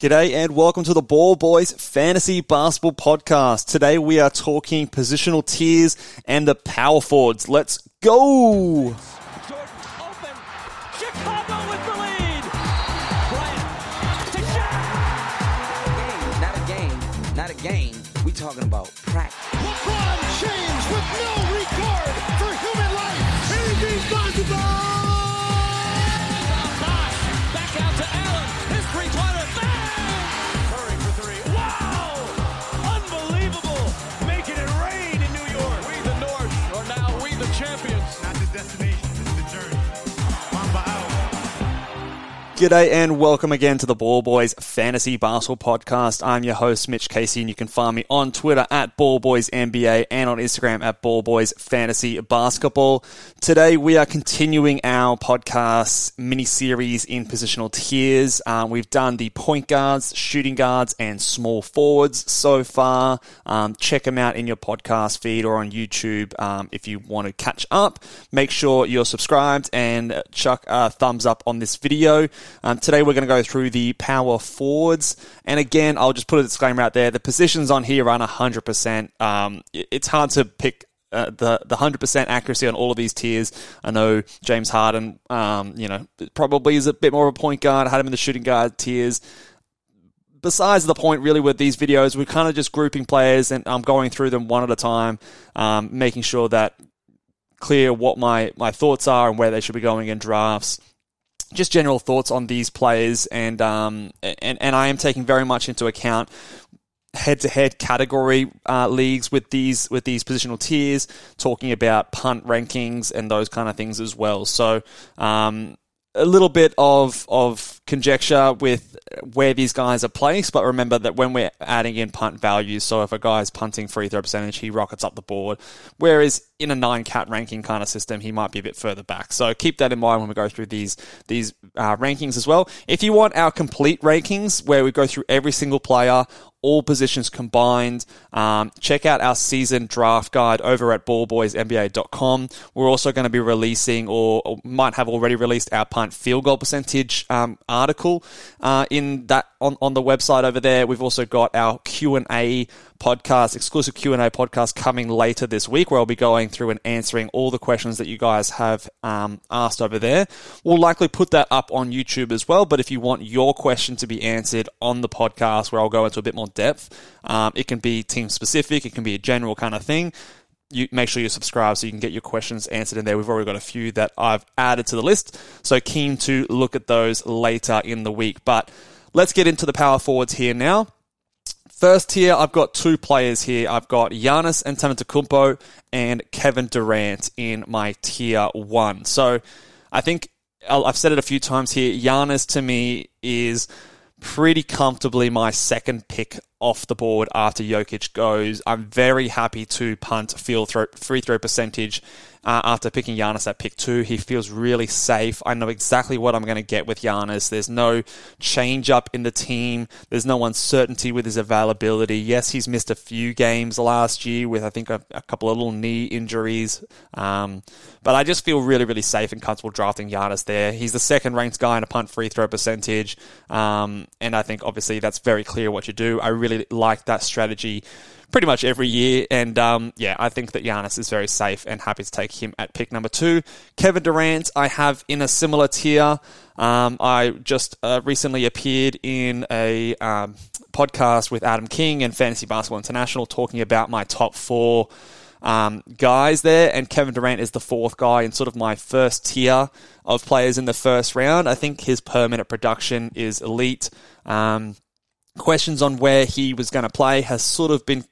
G'day and welcome to the Ball Boys Fantasy Basketball Podcast. Today we are talking positional tiers and the power forwards. Let's go! Jordan open. Chicago with the lead. Bryant to Shaq. Not a game, not a game. We talking about practice. LeBron James with no regard for human life. Anything's possible. G'day and welcome again to the Ball Boys Fantasy Basketball Podcast. I'm your host, Mitch Casey, and you can find me on Twitter at Ball Boys NBA and on Instagram at Ball Boys Fantasy Basketball. Today we are continuing our podcast mini series in positional tiers. Uh, we've done the point guards, shooting guards, and small forwards so far. Um, check them out in your podcast feed or on YouTube um, if you want to catch up. Make sure you're subscribed and chuck a thumbs up on this video. Um, today we're going to go through the power forwards. And again, I'll just put a disclaimer out there. The positions on here aren't 100%. Um, it's hard to pick uh, the the hundred percent accuracy on all of these tiers. I know James Harden, um, you know, probably is a bit more of a point guard. I had him in the shooting guard tiers. Besides the point, really, with these videos, we're kind of just grouping players and I'm going through them one at a time, um, making sure that clear what my my thoughts are and where they should be going in drafts just general thoughts on these players, and um, and and I am taking very much into account head-to-head category uh, leagues with these with these positional tiers, talking about punt rankings and those kind of things as well. So. Um, a little bit of of conjecture with where these guys are placed, but remember that when we're adding in punt values, so if a guy's punting free throw percentage, he rockets up the board. Whereas in a nine cat ranking kind of system, he might be a bit further back. So keep that in mind when we go through these these uh, rankings as well. If you want our complete rankings, where we go through every single player, all positions combined. Um, check out our season draft guide over at ballboysnba.com. We're also going to be releasing, or, or might have already released, our punt field goal percentage um, article uh, in that on, on the website over there. We've also got our Q and A podcast, exclusive Q and A podcast coming later this week, where I'll be going through and answering all the questions that you guys have um, asked over there. We'll likely put that up on YouTube as well. But if you want your question to be answered on the podcast, where I'll go into a bit more depth, um, it can be team specific, it can be a general kind of thing. You make sure you subscribe so you can get your questions answered in there. We've already got a few that I've added to the list, so keen to look at those later in the week. But let's get into the power forwards here now. First tier, I've got two players here. I've got Giannis Antetokounmpo and Kevin Durant in my tier one. So I think I've said it a few times here. Giannis to me is pretty comfortably my second pick off the board after Jokic goes. I'm very happy to punt field throw, free throw percentage uh, after picking Giannis at pick two. He feels really safe. I know exactly what I'm going to get with Giannis. There's no change up in the team. There's no uncertainty with his availability. Yes, he's missed a few games last year with I think a, a couple of little knee injuries. Um, but I just feel really, really safe and comfortable drafting Giannis there. He's the second ranked guy in a punt free throw percentage. Um, and I think obviously that's very clear what you do. I really like that strategy pretty much every year. And um, yeah, I think that Giannis is very safe and happy to take him at pick number two. Kevin Durant, I have in a similar tier. Um, I just uh, recently appeared in a um, podcast with Adam King and Fantasy Basketball International talking about my top four um, guys there, and Kevin Durant is the fourth guy in sort of my first tier of players in the first round. I think his per minute production is elite. Um, questions on where he was going to play has sort of been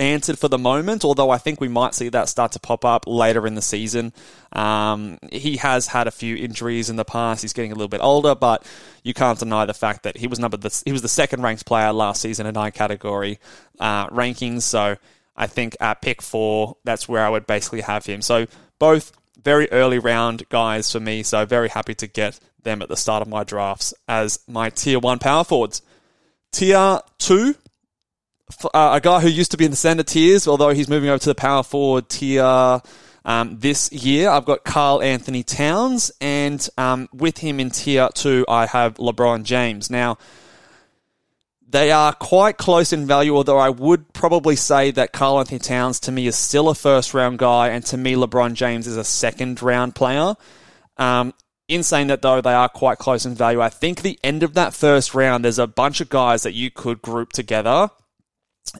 answered for the moment, although I think we might see that start to pop up later in the season. Um, he has had a few injuries in the past. He's getting a little bit older, but you can't deny the fact that he was number the, he was the second ranked player last season in nine category uh, rankings. So I think at pick four, that's where I would basically have him. So both very early round guys for me. So very happy to get them at the start of my drafts as my tier one power forwards. Tier two, uh, a guy who used to be in the center tiers, although he's moving over to the power forward tier um, this year. I've got Karl-Anthony Towns, and um, with him in tier two, I have LeBron James. Now, They are quite close in value, although I would probably say that Karl-Anthony Towns to me is still a first round guy, and to me, LeBron James is a second round player. Um, in saying that, though, they are quite close in value. I think the end of that first round, there's a bunch of guys that you could group together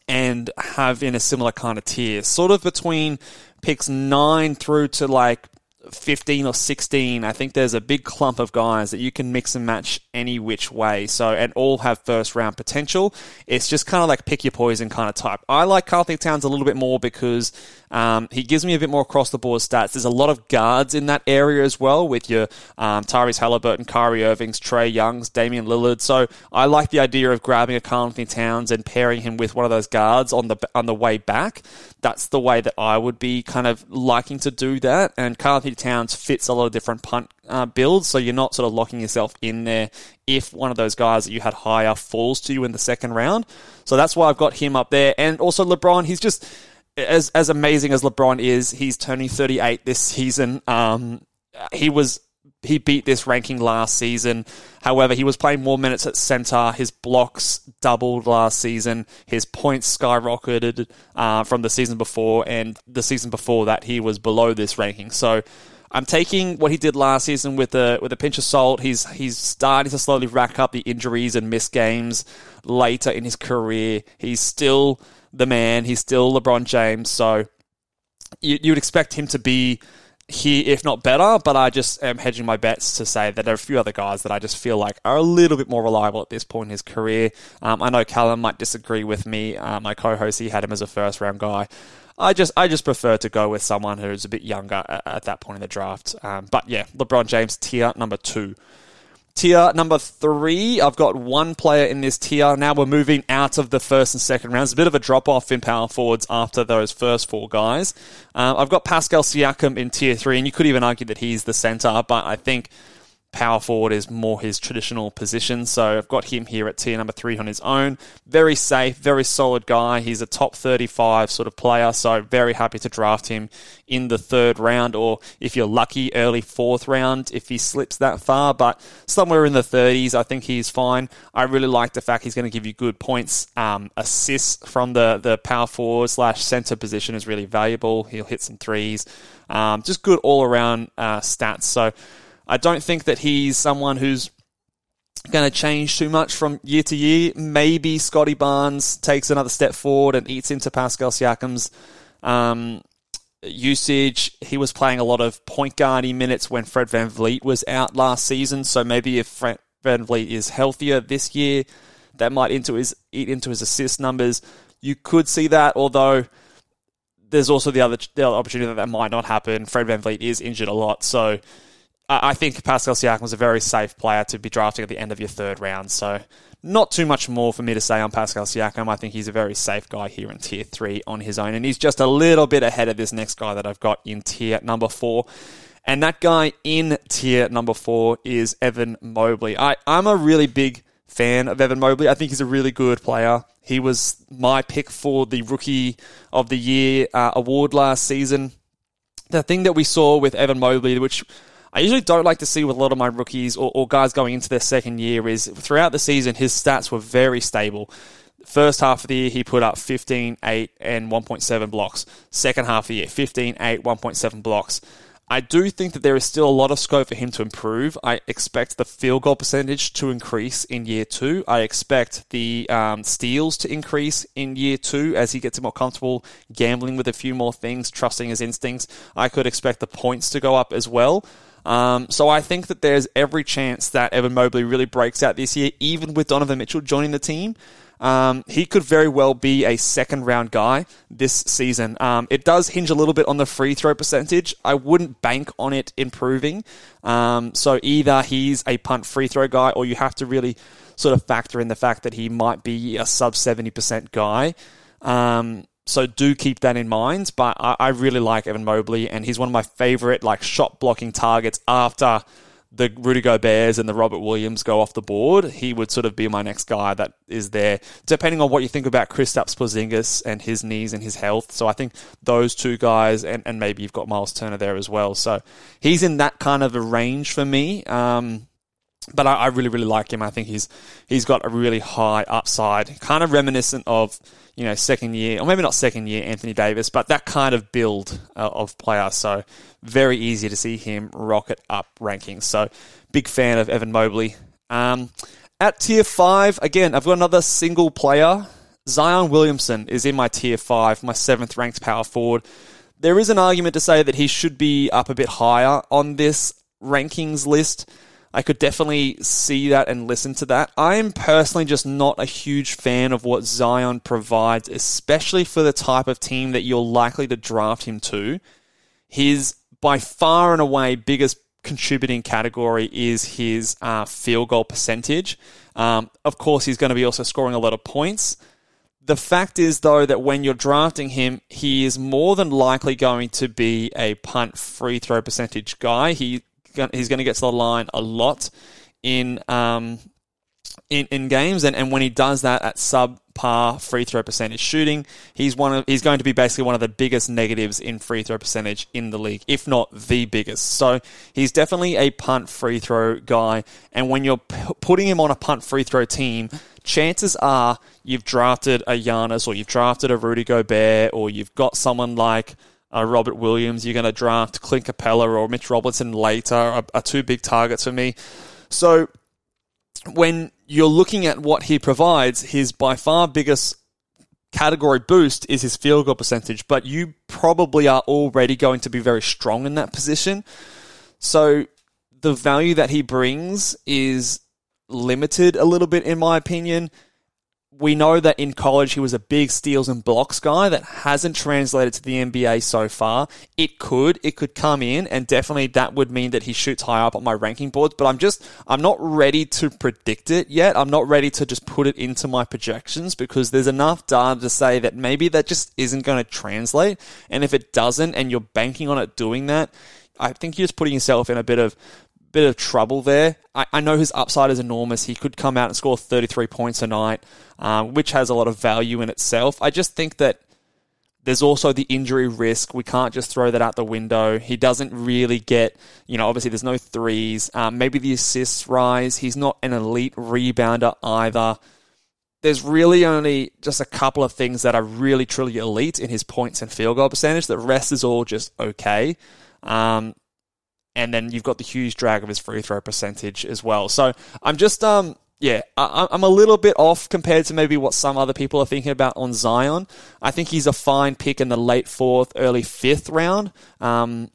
and have in a similar kind of tier, sort of between picks nine through to like 15 or 16, I think there's a big clump of guys that you can mix and match any which way. So, and all have first round potential. It's just kind of like pick your poison kind of type. I like Carlton Towns a little bit more because um, he gives me a bit more across the board stats. There's a lot of guards in that area as well with your um, Tyrese Halliburton, Kyrie Irvings, Trey Youngs, Damian Lillard. So I like the idea of grabbing a Carlton Towns and pairing him with one of those guards on the on the way back. That's the way that I would be kind of liking to do that. And Carlton Towns fits a lot of different punt uh, builds, so you're not sort of locking yourself in there if one of those guys that you had higher falls to you in the second round. So that's why I've got him up there. And also LeBron, he's just as as amazing as LeBron is, he's turning 38 this season. Um, he was he beat this ranking last season. However, he was playing more minutes at center. His blocks doubled last season. His points skyrocketed uh, from the season before, and the season before that he was below this ranking. So. I'm taking what he did last season with a with a pinch of salt. He's he's starting to slowly rack up the injuries and miss games later in his career. He's still the man. He's still LeBron James. So you, you would expect him to be here, if not better. But I just am hedging my bets to say that there are a few other guys that I just feel like are a little bit more reliable at this point in his career. Um, I know Callum might disagree with me. Uh, my co-host, he had him as a first round guy. I just I just prefer to go with someone who's a bit younger at, at that point in the draft. Um, but yeah, LeBron James tier number two. Tier number three, I've got one player in this tier. Now we're moving out of the first and second rounds. A bit of a drop off in power forwards after those first four guys. Uh, I've got Pascal Siakam in tier three, and you could even argue that he's the center, but I think power forward is more his traditional position. So I've got him here at tier number three on his own. Very safe, very solid guy. He's a top 35 sort of player. So very happy to draft him in the third round, or if you're lucky, early fourth round if he slips that far. But somewhere in the 30s, I think he's fine. I really like the fact he's going to give you good points. Um, assists from the, the power forward slash center position is really valuable. He'll hit some threes. Um, just good all around uh, stats. So I don't think that he's someone who's going to change too much from year to year. Maybe Scottie Barnes takes another step forward and eats into Pascal Siakam's um, usage. He was playing a lot of point guardy minutes when Fred VanVleet was out last season. So maybe if Fred VanVleet is healthier this year, that might into his eat into his assist numbers. You could see that, although there's also the other, the other opportunity that that might not happen. Fred VanVleet is injured a lot, so I think Pascal Siakam is a very safe player to be drafting at the end of your third round. So, not too much more for me to say on Pascal Siakam. I think he's a very safe guy here in tier three on his own. And he's just a little bit ahead of this next guy that I've got in tier number four. And that guy in tier number four is Evan Mobley. I, I'm a really big fan of Evan Mobley. I think he's a really good player. He was my pick for the Rookie of the Year uh, award last season. The thing that we saw with Evan Mobley, which I usually don't like to see with a lot of my rookies or, or guys going into their second year is throughout the season, his stats were very stable. First half of the year, he put up 15, 8, and 1.7 blocks. Second half of the year, 15, 8, 1.7 blocks. I do think that there is still a lot of scope for him to improve. I expect the field goal percentage to increase in year two. I expect the um, steals to increase in year two as he gets more comfortable gambling with a few more things, trusting his instincts. I could expect the points to go up as well. Um, so I think that there's every chance that Evan Mobley really breaks out this year, even with Donovan Mitchell joining the team. Um, he could very well be a second round guy this season. Um, it does hinge a little bit on the free throw percentage. I wouldn't bank on it improving. Um, so either he's a punt free throw guy, or you have to really sort of factor in the fact that he might be a sub 70% guy. So do keep that in mind. But I, I really like Evan Mobley, and he's one of my favorite like shot blocking targets after the Rudy Gobert's and the Robert Williams go off the board, he would sort of be my next guy that is there, depending on what you think about Kristaps Porzingis and his knees and his health. So I think those two guys, and, and maybe you've got Miles Turner there as well. So he's in that kind of a range for me. Um, but I, I, really, really like him. I think he's he's got a really high upside, kind of reminiscent of you know second year, or maybe not second year Anthony Davis, but that kind of build uh, of player. So very easy to see him rocket up rankings. So big fan of Evan Mobley. Um, at tier five, again, I've got another single player. Zion Williamson is in my tier five, my seventh ranked power forward. There is an argument to say that he should be up a bit higher on this rankings list. I could definitely see that and listen to that. I am personally just not a huge fan of what Zion provides, especially for the type of team that you're likely to draft him to. His by far and away biggest contributing category is his uh, field goal percentage. Um, of course, he's going to be also scoring a lot of points. The fact is, though, that when you're drafting him, he is more than likely going to be a punt free throw percentage guy. He he's going to get to the line a lot in um, in, in games, and, and when he does that at subpar free throw percentage shooting, he's one of he's going to be basically one of the biggest negatives in free throw percentage in the league, if not the biggest. So he's definitely a punt free throw guy, and when you're p- putting him on a punt free throw team, chances are you've drafted a Giannis or you've drafted a Rudy Gobert or you've got someone like uh, Robert Williams. You're going to draft Clint Capela or Mitch Robinson later are, are two big targets for me. So when you're looking at what he provides, his by far biggest category boost is his field goal percentage, but you probably are already going to be very strong in that position. So the value that he brings is limited a little bit, in my opinion we know that in college he was a big steals and blocks guy that hasn't translated to the NBA so far. It could, it could come in, and definitely that would mean that he shoots high up on my ranking boards. But I'm just, I'm not ready to predict it yet. I'm not ready to just put it into my projections because there's enough data to say that maybe that just isn't going to translate. And if it doesn't, and you're banking on it doing that, I think you're just putting yourself in a bit of bit of trouble there. I, I, know his upside is enormous. He could come out and score 33 points a night, um, which has a lot of value in itself. I just think that there's also the injury risk. We can't just throw that out the window. He doesn't really get, you know, obviously there's no threes. Um, maybe the assists rise. He's not an elite rebounder either. There's really only just a couple of things that are really, truly elite in his points and field goal percentage. The rest is all just okay. Um, and then you've got the huge drag of his free throw percentage as well. So I'm just um yeah, I, am a little bit off compared to maybe what some other people are thinking about on Zion. I think he's a fine pick in the late fourth, early fifth round. Um,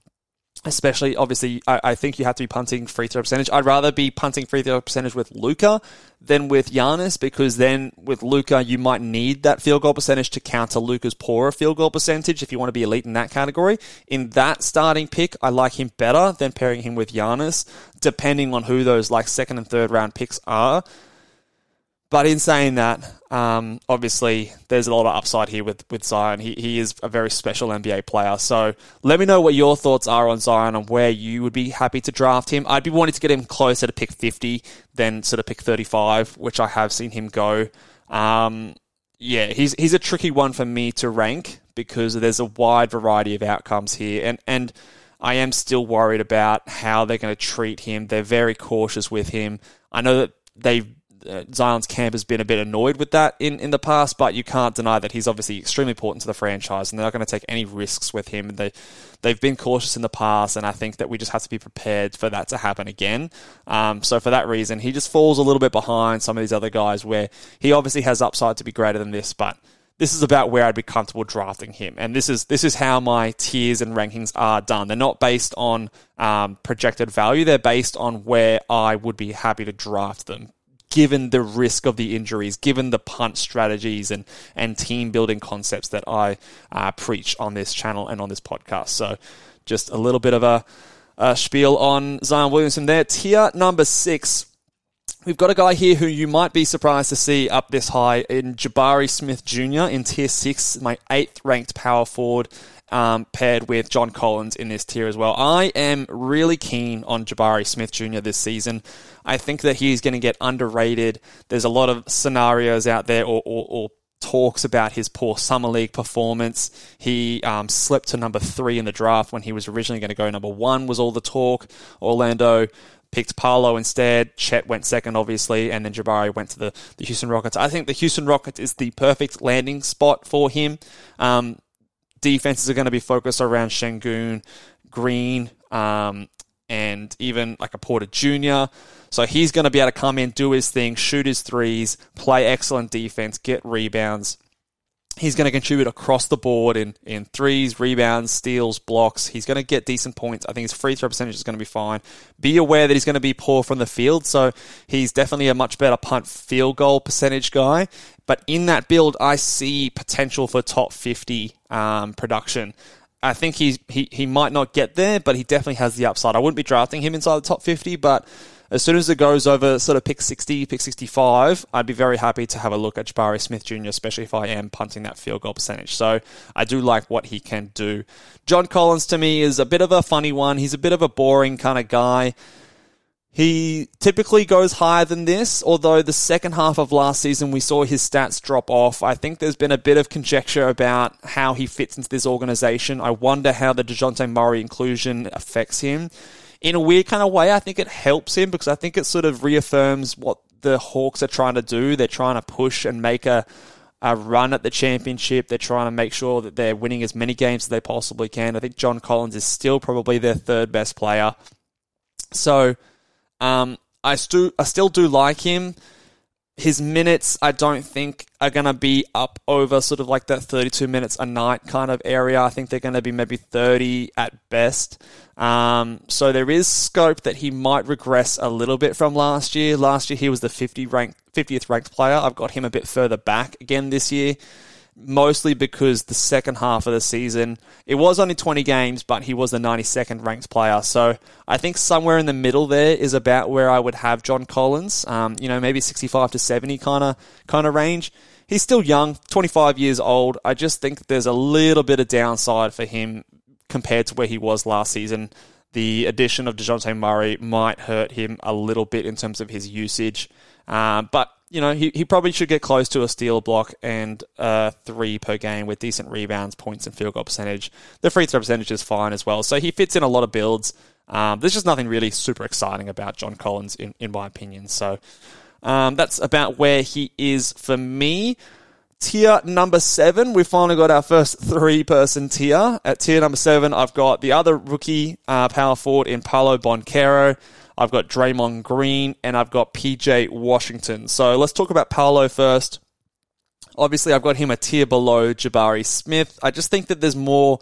especially obviously I, I, think you have to be punting free throw percentage. I'd rather be punting free throw percentage with Luka than with Giannis because then with Luka you might need that field goal percentage to counter Luka's poorer field goal percentage if you want to be elite in that category. In that starting pick, I like him better than pairing him with Giannis, depending on who those like second and third round picks are. But in saying that, um, obviously there's a lot of upside here with, with Zion. He, he is a very special NBA player. So let me know what your thoughts are on Zion and where you would be happy to draft him. I'd be wanting to get him closer to pick 50 than sort of pick 35, which I have seen him go. Um, yeah, he's he's a tricky one for me to rank because there's a wide variety of outcomes here, and and I am still worried about how they're going to treat him. They're very cautious with him. I know that they've uh, Zion's camp has been a bit annoyed with that in, in the past, but you can't deny that he's obviously extremely important to the franchise, and they're not going to take any risks with him. They they've been cautious in the past, and I think that we just have to be prepared for that to happen again. Um, so for that reason, he just falls a little bit behind some of these other guys, where he obviously has upside to be greater than this, but this is about where I'd be comfortable drafting him, and this is this is how my tiers and rankings are done. They're not based on um, projected value; they're based on where I would be happy to draft them given the risk of the injuries, given the punt strategies and, and team building concepts that I uh, preach on this channel and on this podcast. So, just a little bit of a, a spiel on Zion Williamson there. Tier number six. We've got a guy here who you might be surprised to see up this high in Jabari Smith Jr. in tier six, my eighth ranked power forward um, paired with John Collins in this tier as well. I am really keen on Jabari Smith Jr. this season. I think that he's going to get underrated. There's a lot of scenarios out there or, or, or talks about his poor summer league performance. He um, slipped to number three in the draft when he was originally going to go number one. Was all the talk. Orlando picked Paolo instead. Chet went second, obviously, and then Jabari went to the, the Houston Rockets. I think the Houston Rockets is the perfect landing spot for him. Um, defenses are going to be focused around Sengun, Green, um, and even like a Porter Jr. So he's going to be able to come in, do his thing, shoot his threes, play excellent defense, get rebounds. He's going to contribute across the board in, in threes, rebounds, steals, blocks. He's going to get decent points. I think his free throw percentage is going to be fine. Be aware that he's going to be poor from the field, so he's definitely a much better punt field goal percentage guy. But in that build, I see potential for top 50 um, production. I think he's, he, he might not get there, but he definitely has the upside. I wouldn't be drafting him inside the top 50, but as soon as it goes over sort of pick 60, pick 65, I'd be very happy to have a look at Jabari Smith Jr., especially if I am punting that field goal percentage. So I do like what he can do. John Collins to me is a bit of a funny one. He's a bit of a boring kind of guy. He typically goes higher than this, although the second half of last season we saw his stats drop off. I think there's been a bit of conjecture about how he fits into this organization. I wonder how the Dejounte Murray inclusion affects him. In a weird kind of way, I think it helps him because I think it sort of reaffirms what the Hawks are trying to do. They're trying to push and make a, a run at the championship. They're trying to make sure that they're winning as many games as they possibly can. I think John Collins is still probably their third best player. So, um, I I still do like him. His minutes, I don't think, are going to be up over sort of like that 32 minutes a night kind of area. I think they're going to be maybe 30 at best. Um, so there is scope that he might regress a little bit from last year. Last year he was the 50 ranked, 50th ranked player. I've got him a bit further back again this year mostly because the second half of the season, it was only 20 games, but he was the 92nd ranked player. So I think somewhere in the middle there is about where I would have John Collins. Um, you know, maybe 65 to 70 kind of kind of range. He's still young, 25 years old. I just think there's a little bit of downside for him compared to where he was last season. The addition of Dejounte Murray might hurt him a little bit in terms of his usage. Uh, but you know, he, he probably should get close to a steal block and uh, three per game with decent rebounds, points, and field goal percentage. The free throw percentage is fine as well. So he fits in a lot of builds. Um, there's just nothing really super exciting about John Collins, in, in my opinion. So um, that's about where he is for me. Tier number seven, we finally got our first three person tier. At tier number seven, I've got the other rookie uh, power forward in Paolo Banchero. I've got Draymond Green, and I've got PJ Washington. So let's talk about Paolo first. Obviously, I've got him a tier below Jabari Smith. I just think that there's more.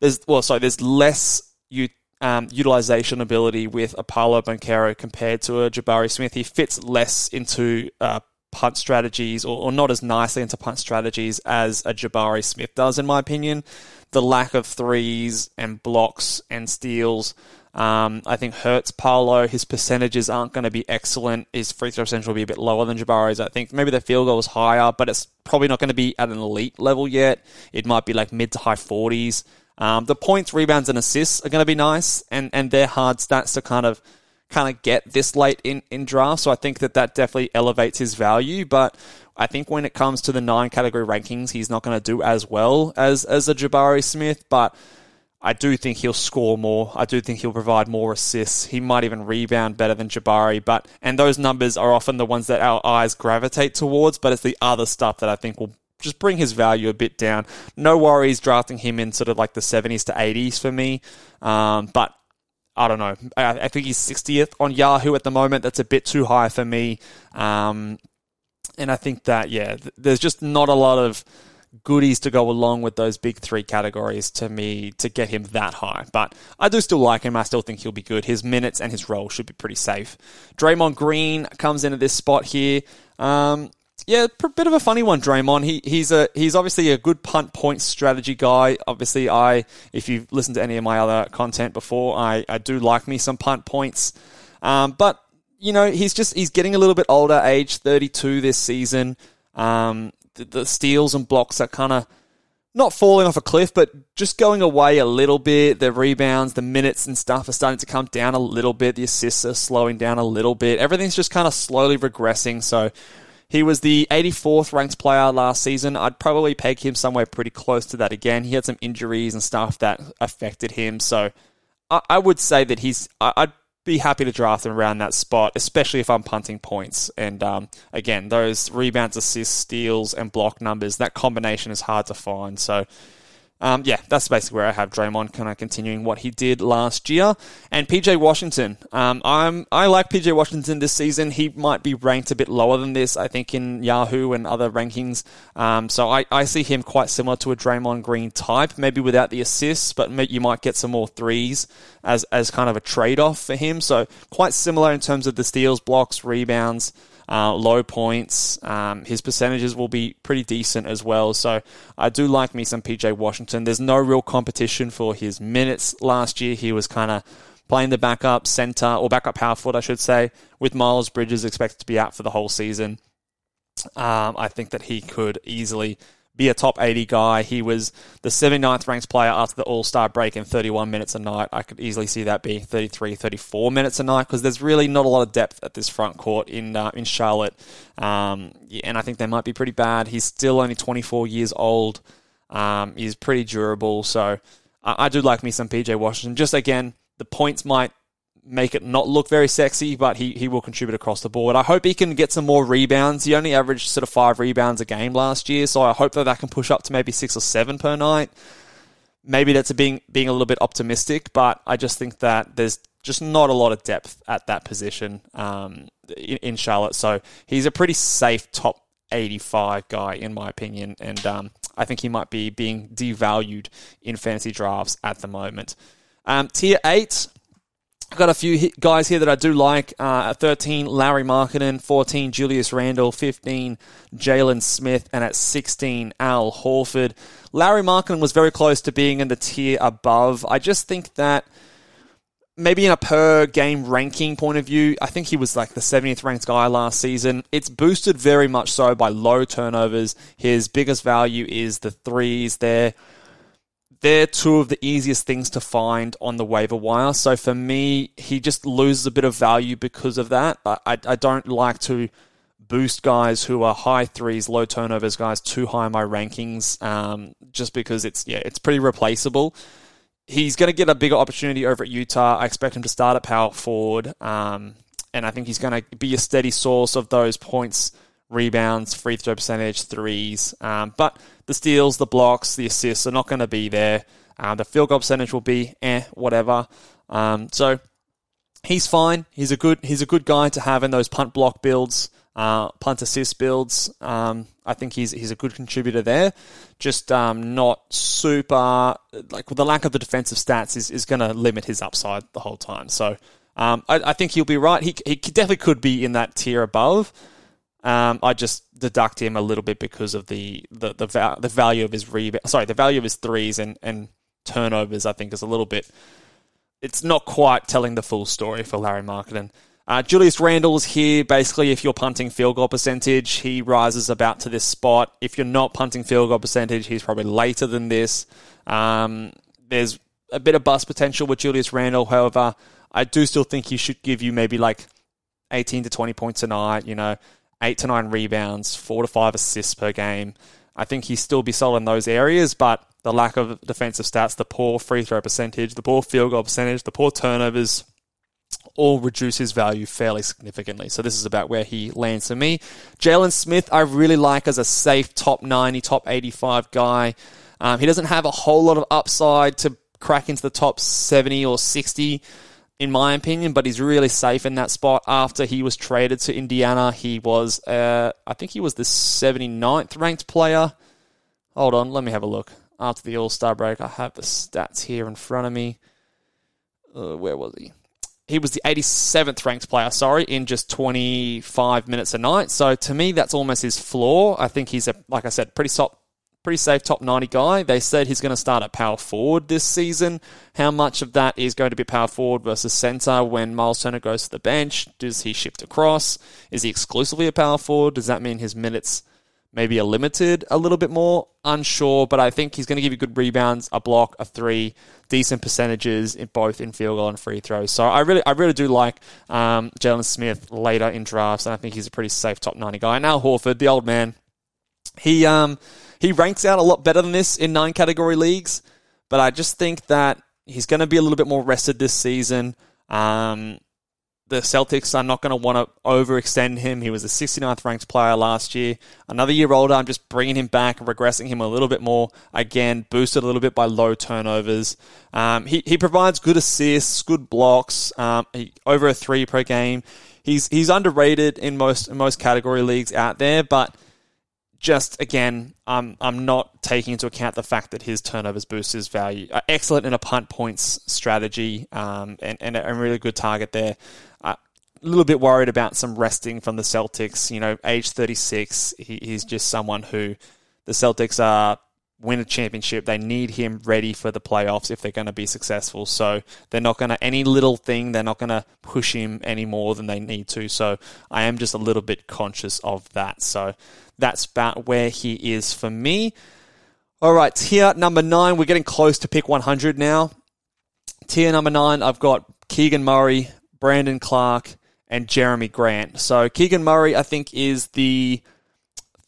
There's well, sorry, there's less you um, utilization ability with a Paolo Banchero compared to a Jabari Smith. He fits less into uh, punt strategies or, or, not as nicely into punt strategies as a Jabari Smith does, in my opinion. The lack of threes and blocks and steals um, I think hurts Paolo. His percentages aren't going to be excellent. His free throw percentage will be a bit lower than Jabari's. I think maybe the field goal is higher, but it's probably not going to be at an elite level yet. It might be like mid to high 40s. Um, the points, rebounds, and assists are going to be nice, and, and they're hard stats to kind of kind of get this late in, in draft. So I think that that definitely elevates his value. But I think when it comes to the nine category rankings, he's not going to do as well as as a Jabari Smith. But I do think he'll score more. I do think he'll provide more assists. He might even rebound better than Jabari, but and those numbers are often the ones that our eyes gravitate towards, but it's the other stuff that I think will just bring his value a bit down. No worries drafting him in sort of like the 70s to 80s for me. Um, but I don't know. I, I, think he's 60th on Yahoo at the moment. That's a bit too high for me. Um, and I think that, yeah, th- there's just not a lot of goodies to go along with those big three categories to me to get him that high. But I do still like him. I still think he'll be good. His minutes and his role should be pretty safe. Draymond Green comes into this spot here. Um, yeah, a bit of a funny one, Draymond. He he's a he's obviously a good punt point strategy guy. Obviously, I if you've listened to any of my other content before, I I do like me some punt points. Um, but you know, he's just he's getting a little bit older, age 32 this season. Um, the, the steals and blocks are kind of not falling off a cliff, but just going away a little bit. The rebounds, the minutes and stuff are starting to come down a little bit. The assists are slowing down a little bit. Everything's just kind of slowly regressing. So he was the 84th ranked player last season. I'd probably peg him somewhere pretty close to that again. He had some injuries and stuff that affected him. So I, I would say that he's, I, I'd be happy to draft them around that spot, especially if I'm punting points. And um, again, those rebounds, assists, steals, and block numbers, that combination is hard to find. So um, yeah, that's basically where I have Draymond kind of continuing what he did last year. And PJ Washington, um, I'm I like PJ Washington this season. He might be ranked a bit lower than this, I think, in Yahoo and other rankings. Um, so I, I see him quite similar to a Draymond Green type, maybe without the assists, but you might get some more threes as as kind of a trade off for him. So quite similar in terms of the steals, blocks, rebounds uh, low points. Um, his percentages will be pretty decent as well. So I do like me some PJ Washington. There's no real competition for his minutes last year. He was kind of playing the backup center or backup power forward, I should say, with Miles Bridges expected to be out for the whole season. Um, I think that he could easily be a top 80 guy. He was the 79th ranked player after the All Star break in 31 minutes a night. I could easily see that be 33, 34 minutes a night because there's really not a lot of depth at this front court in uh, in Charlotte, um, and I think they might be pretty bad. He's still only 24 years old. Um, he's pretty durable, so I, I do like me some PJ Washington. Just again, the points might make it not look very sexy, but he, he will contribute across the board. I hope he can get some more rebounds. He only averaged sort of five rebounds a game last year, so I hope that that can push up to maybe six or seven per night. Maybe that's a being being a little bit optimistic, but I just think that there's just not a lot of depth at that position um, in, in, Charlotte. So he's a pretty safe top 85 guy in my opinion, and um, I think he might be being devalued in fantasy drafts at the moment. Um, tier eight. I've got a few guys here that I do like. Uh, 13, Lauri Markkanen. 14, Julius Randle. 15, Jalen Smith. And at 16, Al Horford. Lauri Markkanen was very close to being in the tier above. I just think that maybe in a per game ranking point of view, I think he was like the 70th ranked guy last season. It's boosted very much so by low turnovers. His biggest value is the threes there they're two of the easiest things to find on the waiver wire. So for me, he just loses a bit of value because of that. I, I, don't like to boost guys who are high threes, low turnovers guys too high in my rankings, um, just because it's yeah, it's pretty replaceable. He's going to get a bigger opportunity over at Utah. I expect him to start at power forward, um, and I think he's going to be a steady source of those points rebounds, free throw percentage, threes. Um, but the steals, the blocks, the assists are not going to be there. Uh, the field goal percentage will be eh, whatever. Um, so he's fine. He's a good he's a good guy to have in those punt block builds, uh, punt assist builds. Um, I think he's he's a good contributor there. Just um, not super like the lack of the defensive stats is, is going to limit his upside the whole time. So um, I, I, think he'll be right. He he definitely could be in that tier above. Um, I just deduct him a little bit because of the the the, the value of his rebound. Sorry, the value of his threes and and turnovers. I think is a little bit. It's not quite telling the full story for Lauri Markkanen. Uh, Julius Randle's here. Basically, if you're punting field goal percentage, he rises about to this spot. If you're not punting field goal percentage, he's probably later than this. Um, there's a bit of bust potential with Julius Randle. However, I do still think he should give you maybe like 18 to 20 points a night. You know, eight to nine rebounds, four to five assists per game. I think he still be solid in those areas, but the lack of defensive stats, the poor free throw percentage, the poor field goal percentage, the poor turnovers, all reduce his value fairly significantly. So this is about where he lands for me. Jalen Smith, I really like as a safe top 90, top 85 guy. Um, he doesn't have a whole lot of upside to crack into the top 70 or 60 in my opinion, but he's really safe in that spot. After he was traded to Indiana, he was, uh, I think he was the 79th ranked player. Hold on, let me have a look. After the All Star break, I have the stats here in front of me. Uh, where was he? He was the 87th ranked player, sorry, in just 25 minutes a night. So to me, that's almost his floor. I think he's a, like I said, pretty top, pretty safe top 90 guy. They said he's going to start at power forward this season. How much of that is going to be power forward versus center when Miles Turner goes to the bench? Does he shift across? Is he exclusively a power forward? Does that mean his minutes maybe are limited a little bit more? Unsure, but I think he's going to give you good rebounds, a block, a three, decent percentages in both in field goal and free throws. So I really, I really do like um, Jalen Smith later in drafts, and I think he's a pretty safe top 90 guy. Now Horford, the old man, he um he ranks out a lot better than this in nine category leagues, but I just think that he's going to be a little bit more rested this season. Um, the Celtics are not going to want to overextend him. He was a 69th ranked player last year. Another year older, I'm just bringing him back, and regressing him a little bit more. Again, boosted a little bit by low turnovers. Um, he, he provides good assists, good blocks, um, he, over a three per game. He's, he's underrated in most, in most category leagues out there, but just again, I'm I'm not taking into account the fact that his turnovers boost his value. Uh, excellent in a punt points strategy, um, and and a really good target there. Uh, a little bit worried about some resting from the Celtics. You know, age 36, he, he's just someone who the Celtics are win a championship. They need him ready for the playoffs if they're going to be successful. So they're not going to, any little thing, they're not going to push him any more than they need to. So I am just a little bit conscious of that. So that's about where he is for me. All right, tier number nine. We're getting close to pick 100 now. Tier number nine, I've got Keegan Murray, Brandon Clarke, and Jerami Grant. So Keegan Murray, I think, is the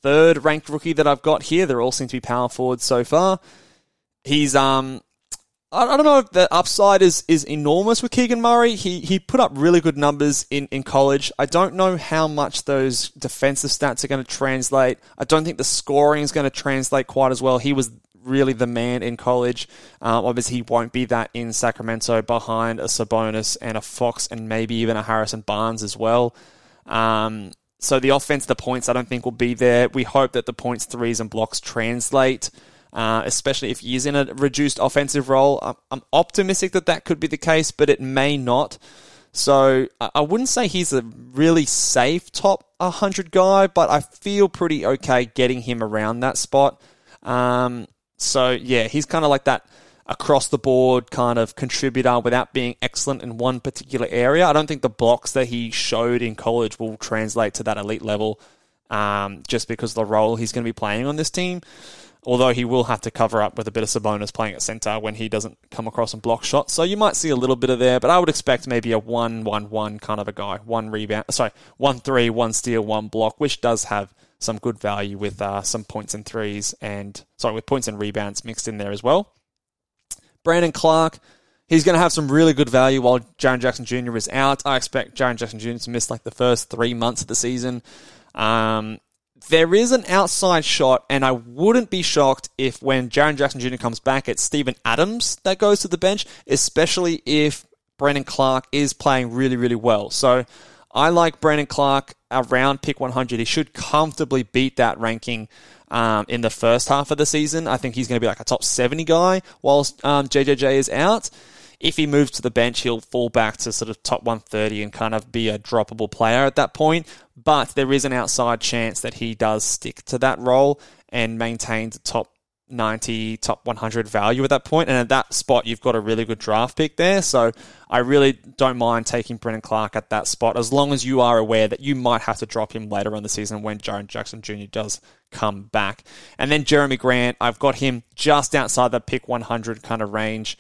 third ranked rookie that I've got here. They all seem to be power forwards so far. He's um I, don't know if the upside is, is enormous with Keegan Murray. He he put up really good numbers in, in college. I don't know how much those defensive stats are going to translate. I don't think the scoring is going to translate quite as well. He was really the man in college. Um, obviously, he won't be that in Sacramento behind a Sabonis and a Fox and maybe even a Harrison Barnes as well. Um, so the offense, the points, I don't think will be there. We hope that the points, threes, and blocks translate uh, especially if he's in a reduced offensive role. I'm, I'm, optimistic that that could be the case, but it may not. So I wouldn't say he's a really safe top 100 guy, but I feel pretty okay getting him around that spot. Um, so yeah, he's kind of like that across the board kind of contributor without being excellent in one particular area. I don't think the blocks that he showed in college will translate to that elite level um, just because the role he's going to be playing on this team although he will have to cover up with a bit of Sabonis playing at centre when he doesn't come across and block shots. So you might see a little bit of there, but I would expect maybe a 1 1 1 kind of a guy. One rebound, sorry, 1 3, 1 steal, 1 block, which does have some good value with uh, some points and threes and, sorry, with points and rebounds mixed in there as well. Brandon Clarke, he's going to have some really good value while Jaren Jackson Jr. is out. I expect Jaren Jackson Jr. to miss like the first three months of the season. Um, there is an outside shot, and I wouldn't be shocked if when Jaren Jackson Jr. comes back, it's Steven Adams that goes to the bench, especially if Brandon Clarke is playing really, really well. So I like Brandon Clarke around pick 100. He should comfortably beat that ranking um, in the first half of the season. I think he's going to be like a top 70 guy whilst um, JJJ is out. If he moves to the bench, he'll fall back to sort of top 130 and kind of be a droppable player at that point. But there is an outside chance that he does stick to that role and maintains top 90, top 100 value at that point. And at that spot, you've got a really good draft pick there. So I really don't mind taking Brandon Clarke at that spot as long as you are aware that you might have to drop him later on the season when Jaren Jackson Jr. does come back. And then Jerami Grant, I've got him just outside the pick 100 kind of range.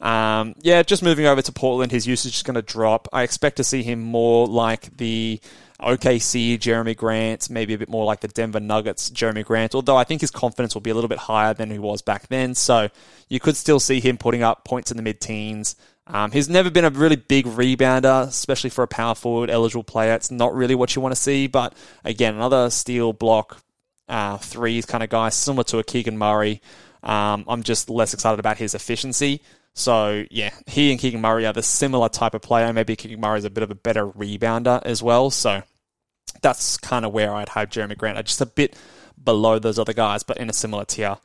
Um, yeah, just moving over to Portland, his usage is going to drop. I expect to see him more like the OKC Jerami Grant, maybe a bit more like the Denver Nuggets Jerami Grant, although I think his confidence will be a little bit higher than he was back then. So you could still see him putting up points in the mid teens. Um, he's never been a really big rebounder, especially for a power forward eligible player. It's not really what you want to see, but again, another steal block, uh, threes kind of guy, similar to a Keegan Murray. Um, I'm just less excited about his efficiency. So yeah, he and Keegan Murray are the similar type of player. Maybe Keegan Murray is a bit of a better rebounder as well. So that's kind of where I'd have Jerami Grant, just a bit below those other guys, but in a similar tier.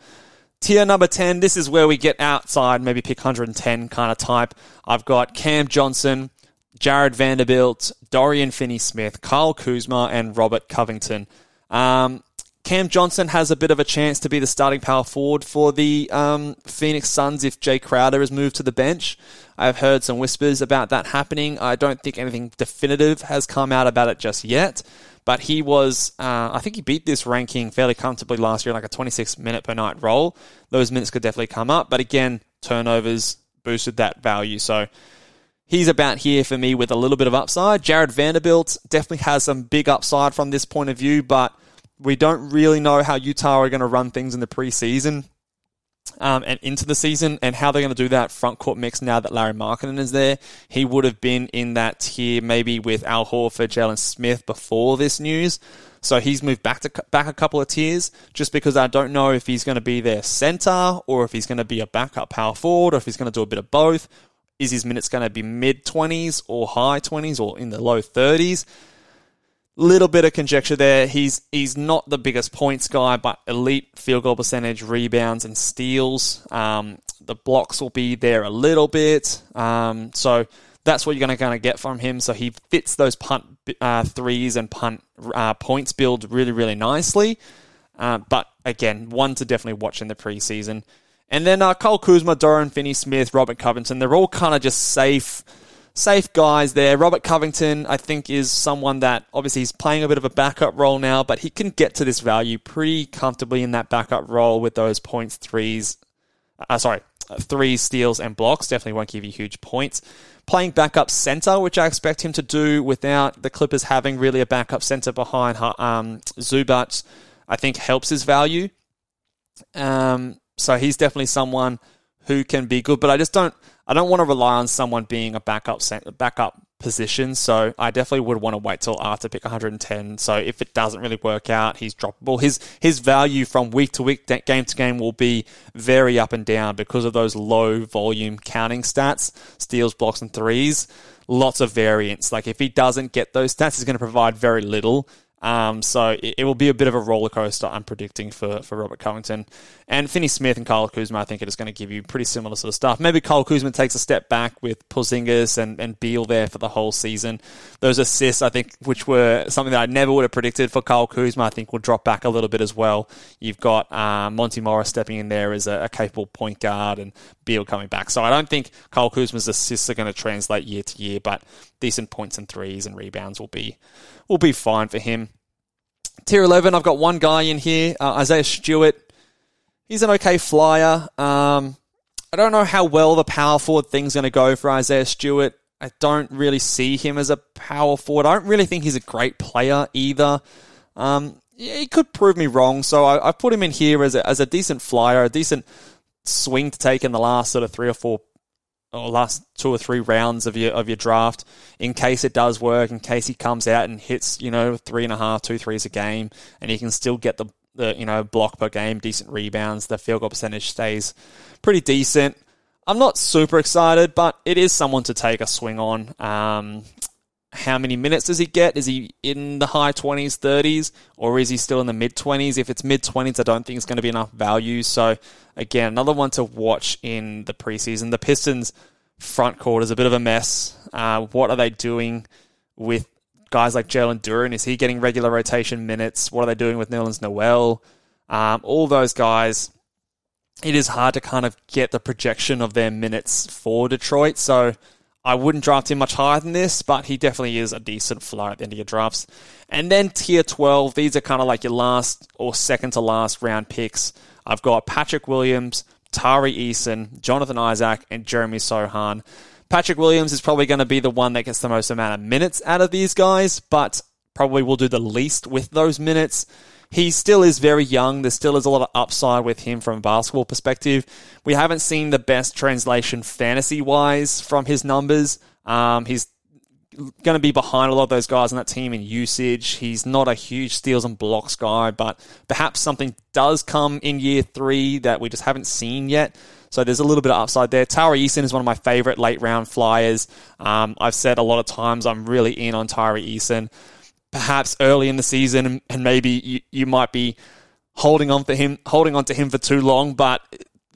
Tier number 10, this is where we get outside, maybe pick 110 kind of type. I've got Cam Johnson, Jarred Vanderbilt, Dorian Finney Smith, Kyle Kuzma, and Robert Covington. Um, Cam Johnson has a bit of a chance to be the starting power forward for the um, Phoenix Suns if Jae Crowder is moved to the bench. I've heard some whispers about that happening. I don't think anything definitive has come out about it just yet. But he was, uh, I think he beat this ranking fairly comfortably last year, like a 26 minute per night role. Those minutes could definitely come up. But again, turnovers boosted that value. So he's about here for me with a little bit of upside. Jarred Vanderbilt definitely has some big upside from this point of view, but we don't really know how Utah are going to run things in the preseason. um, and into the season, and how they're going to do that front court mix now that Lauri Markkanen is there. He would have been in that tier maybe with Al Horford, Jalen Smith before this news. So he's moved back to back a couple of tiers just because I don't know if he's going to be their center or if he's going to be a backup power forward or if he's going to do a bit of both. Is his minutes going to be mid 20s or high 20s or in the low 30s? Little bit of conjecture there. He's he's not the biggest points guy, but elite field goal percentage, rebounds, and steals. Um, the blocks will be there a little bit. Um, so that's what you're going to kind of get from him. So he fits those punt uh, threes and punt uh, points build really, really nicely. Uh, but again, one to definitely watch in the preseason. And then uh, Kyle Kuzma, Dorian Finney Smith, Robert Covington, they're all kind of just safe safe guys there. Robert Covington, I think, is someone that obviously he's playing a bit of a backup role now, but he can get to this value pretty comfortably in that backup role with those points, threes, uh, sorry, three steals and blocks. Definitely won't give you huge points. Playing backup center, which I expect him to do without the Clippers having really a backup center behind um, Zubac, I think helps his value. Um, so he's definitely someone who can be good, but I just don't I don't want to rely on someone being a backup backup position. So I definitely would want to wait till after pick 110. So if it doesn't really work out, he's droppable. His his value from week to week, game to game will be very up and down because of those low volume counting stats, steals, blocks, and threes. Lots of variance. Like if he doesn't get those stats, he's going to provide very little. Um, so it, it, will be a bit of a roller coaster, I'm predicting, for, for Robert Covington. And Finney Smith and Kyle Kuzma, I think it is going to give you pretty similar sort of stuff. Maybe Kyle Kuzma takes a step back with Porzingis and, and Beal there for the whole season. Those assists, I think, which were something that I never would have predicted for Kyle Kuzma, I think will drop back a little bit as well. You've got uh, Monte Morris stepping in there as a, a, capable point guard and Beal coming back. So I don't think Kyle Kuzma's assists are going to translate year to year, but decent points and threes and rebounds will be will be fine for him. Tier 11, I've got one guy in here, uh, Isaiah Stewart. He's an okay flyer. Um, I don't know how well the power forward thing's going to go for Isaiah Stewart. I don't really see him as a power forward. I don't really think he's a great player either. Um, he could prove me wrong, so I, I put him in here as a, as a decent flyer, a decent swing to take in the last sort of three or four or last two or three rounds of your of your draft in case it does work, in case he comes out and hits, you know, three and a half, two threes a game, and he can still get the the you know block per game, decent rebounds, the field goal percentage stays pretty decent. I'm not super excited, but it is someone to take a swing on. Um, how many minutes does he get? Is he in the high 20s, 30s, or is he still in the mid 20s? If it's mid 20s, I don't think it's going to be enough value. So, again, another one to watch in the preseason. The Pistons' front court is a bit of a mess. Uh, what are they doing with guys like Jalen Duren? Is he getting regular rotation minutes? What are they doing with Nerlens Noel? Um, all those guys, it is hard to kind of get the projection of their minutes for Detroit. So, I wouldn't draft him much higher than this, but he definitely is a decent flyer at the end of your drafts. And then tier 12, these are kind of like your last or second to last round picks. I've got Patrick Williams, Tari Eason, Jonathan Isaac, and Jeremy Sochan. Patrick Williams is probably going to be the one that gets the most amount of minutes out of these guys, but probably will do the least with those minutes he still is very young. There still is a lot of upside with him from a basketball perspective. We haven't seen the best translation fantasy wise from his numbers. Um, he's going to be behind a lot of those guys on that team in usage. He's not a huge steals and blocks guy, but perhaps something does come in year three that we just haven't seen yet. So there's a little bit of upside there. Tari Eason is one of my favorite late round flyers. Um, I've said a lot of times I'm really in on Tari Eason perhaps early in the season, and maybe you, you might be holding on for him, holding on to him for too long. But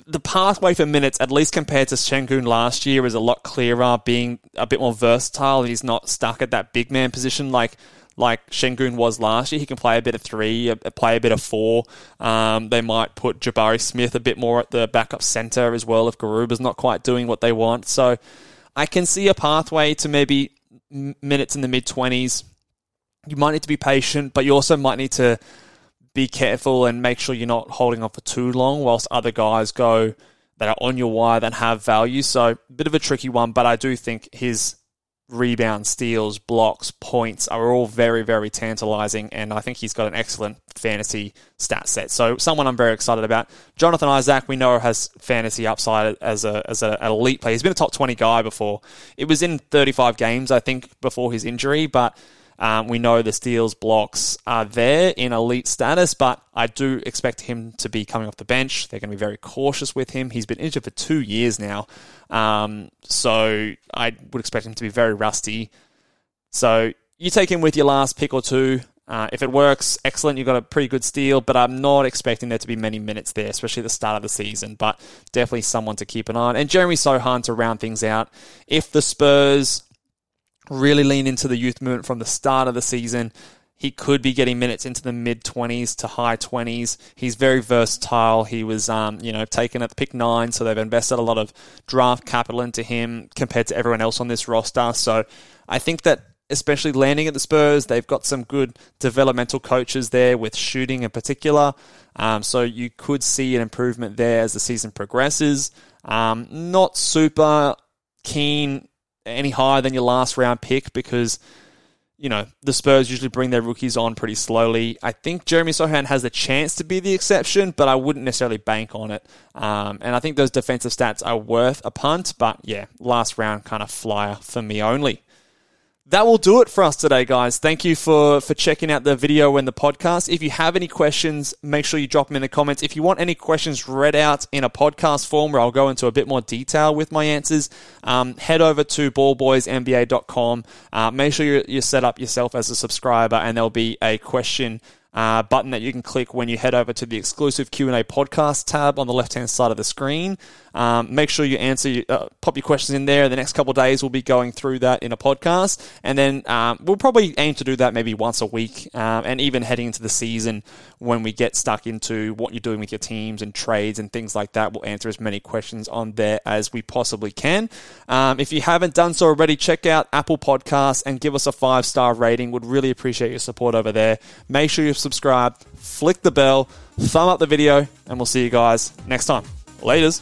the pathway for minutes, at least compared to Sengun last year, is a lot clearer. Being a bit more versatile, he's not stuck at that big man position like like Sengun was last year. He can play a bit of three, play a bit of four. Um, they might put Jabari Smith a bit more at the backup center as well if Garuba's not quite doing what they want. So I can see a pathway to maybe minutes in the mid twenties you might need to be patient, but you also might need to be careful and make sure you're not holding on for too long whilst other guys go that are on your wire that have value. So a bit of a tricky one, but I do think his rebound, steals, blocks, points are all very, very tantalizing. And I think he's got an excellent fantasy stat set. So someone I'm very excited about. Jonathan Isaac, we know has fantasy upside as a as an elite player. He's been a top 20 guy before. It was in 35 games, I think, before his injury, but um, we know the steals blocks are there in elite status, but I do expect him to be coming off the bench. They're going to be very cautious with him. He's been injured for two years now, um, so I would expect him to be very rusty. So you take him with your last pick or two. Uh, if it works, excellent. You've got a pretty good steal, but I'm not expecting there to be many minutes there, especially at the start of the season. But definitely someone to keep an eye on. And Jeremy Sochan to round things out. If the Spurs really lean into the youth movement from the start of the season. He could be getting minutes into the mid 20s to high 20s. He's very versatile. He was, um, you know, taken at the pick nine, so they've invested a lot of draft capital into him compared to everyone else on this roster. So I think that especially landing at the Spurs, they've got some good developmental coaches there with shooting in particular. Um, so you could see an improvement there as the season progresses. Um, not super keen any higher than your last round pick because you know the Spurs usually bring their rookies on pretty slowly. I think Jeremy Sochan has a chance to be the exception, but I wouldn't necessarily bank on it. Um, and I think those defensive stats are worth a punt, but yeah, last round kind of flyer for me only that will do it for us today, guys. Thank you for, for checking out the video and the podcast. If you have any questions, make sure you drop them in the comments. If you want any questions read out in a podcast form where I'll go into a bit more detail with my answers, um, head over to ballboysnba.com. Uh, make sure you, you set up yourself as a subscriber and there'll be a question uh, button that you can click when you head over to the exclusive Q&A podcast tab on the left-hand side of the screen. Um, make sure you answer, uh, pop your questions in there. The next couple days, we'll be going through that in a podcast. And then um, we'll probably aim to do that maybe once a week. Um, and even heading into the season, when we get stuck into what you're doing with your teams and trades and things like that, we'll answer as many questions on there as we possibly can. Um, if you haven't done so already, check out Apple Podcasts and give us a five star rating. Would really appreciate your support over there. Make sure you subscribe, flick the bell, thumb up the video, and we'll see you guys next time. Laters.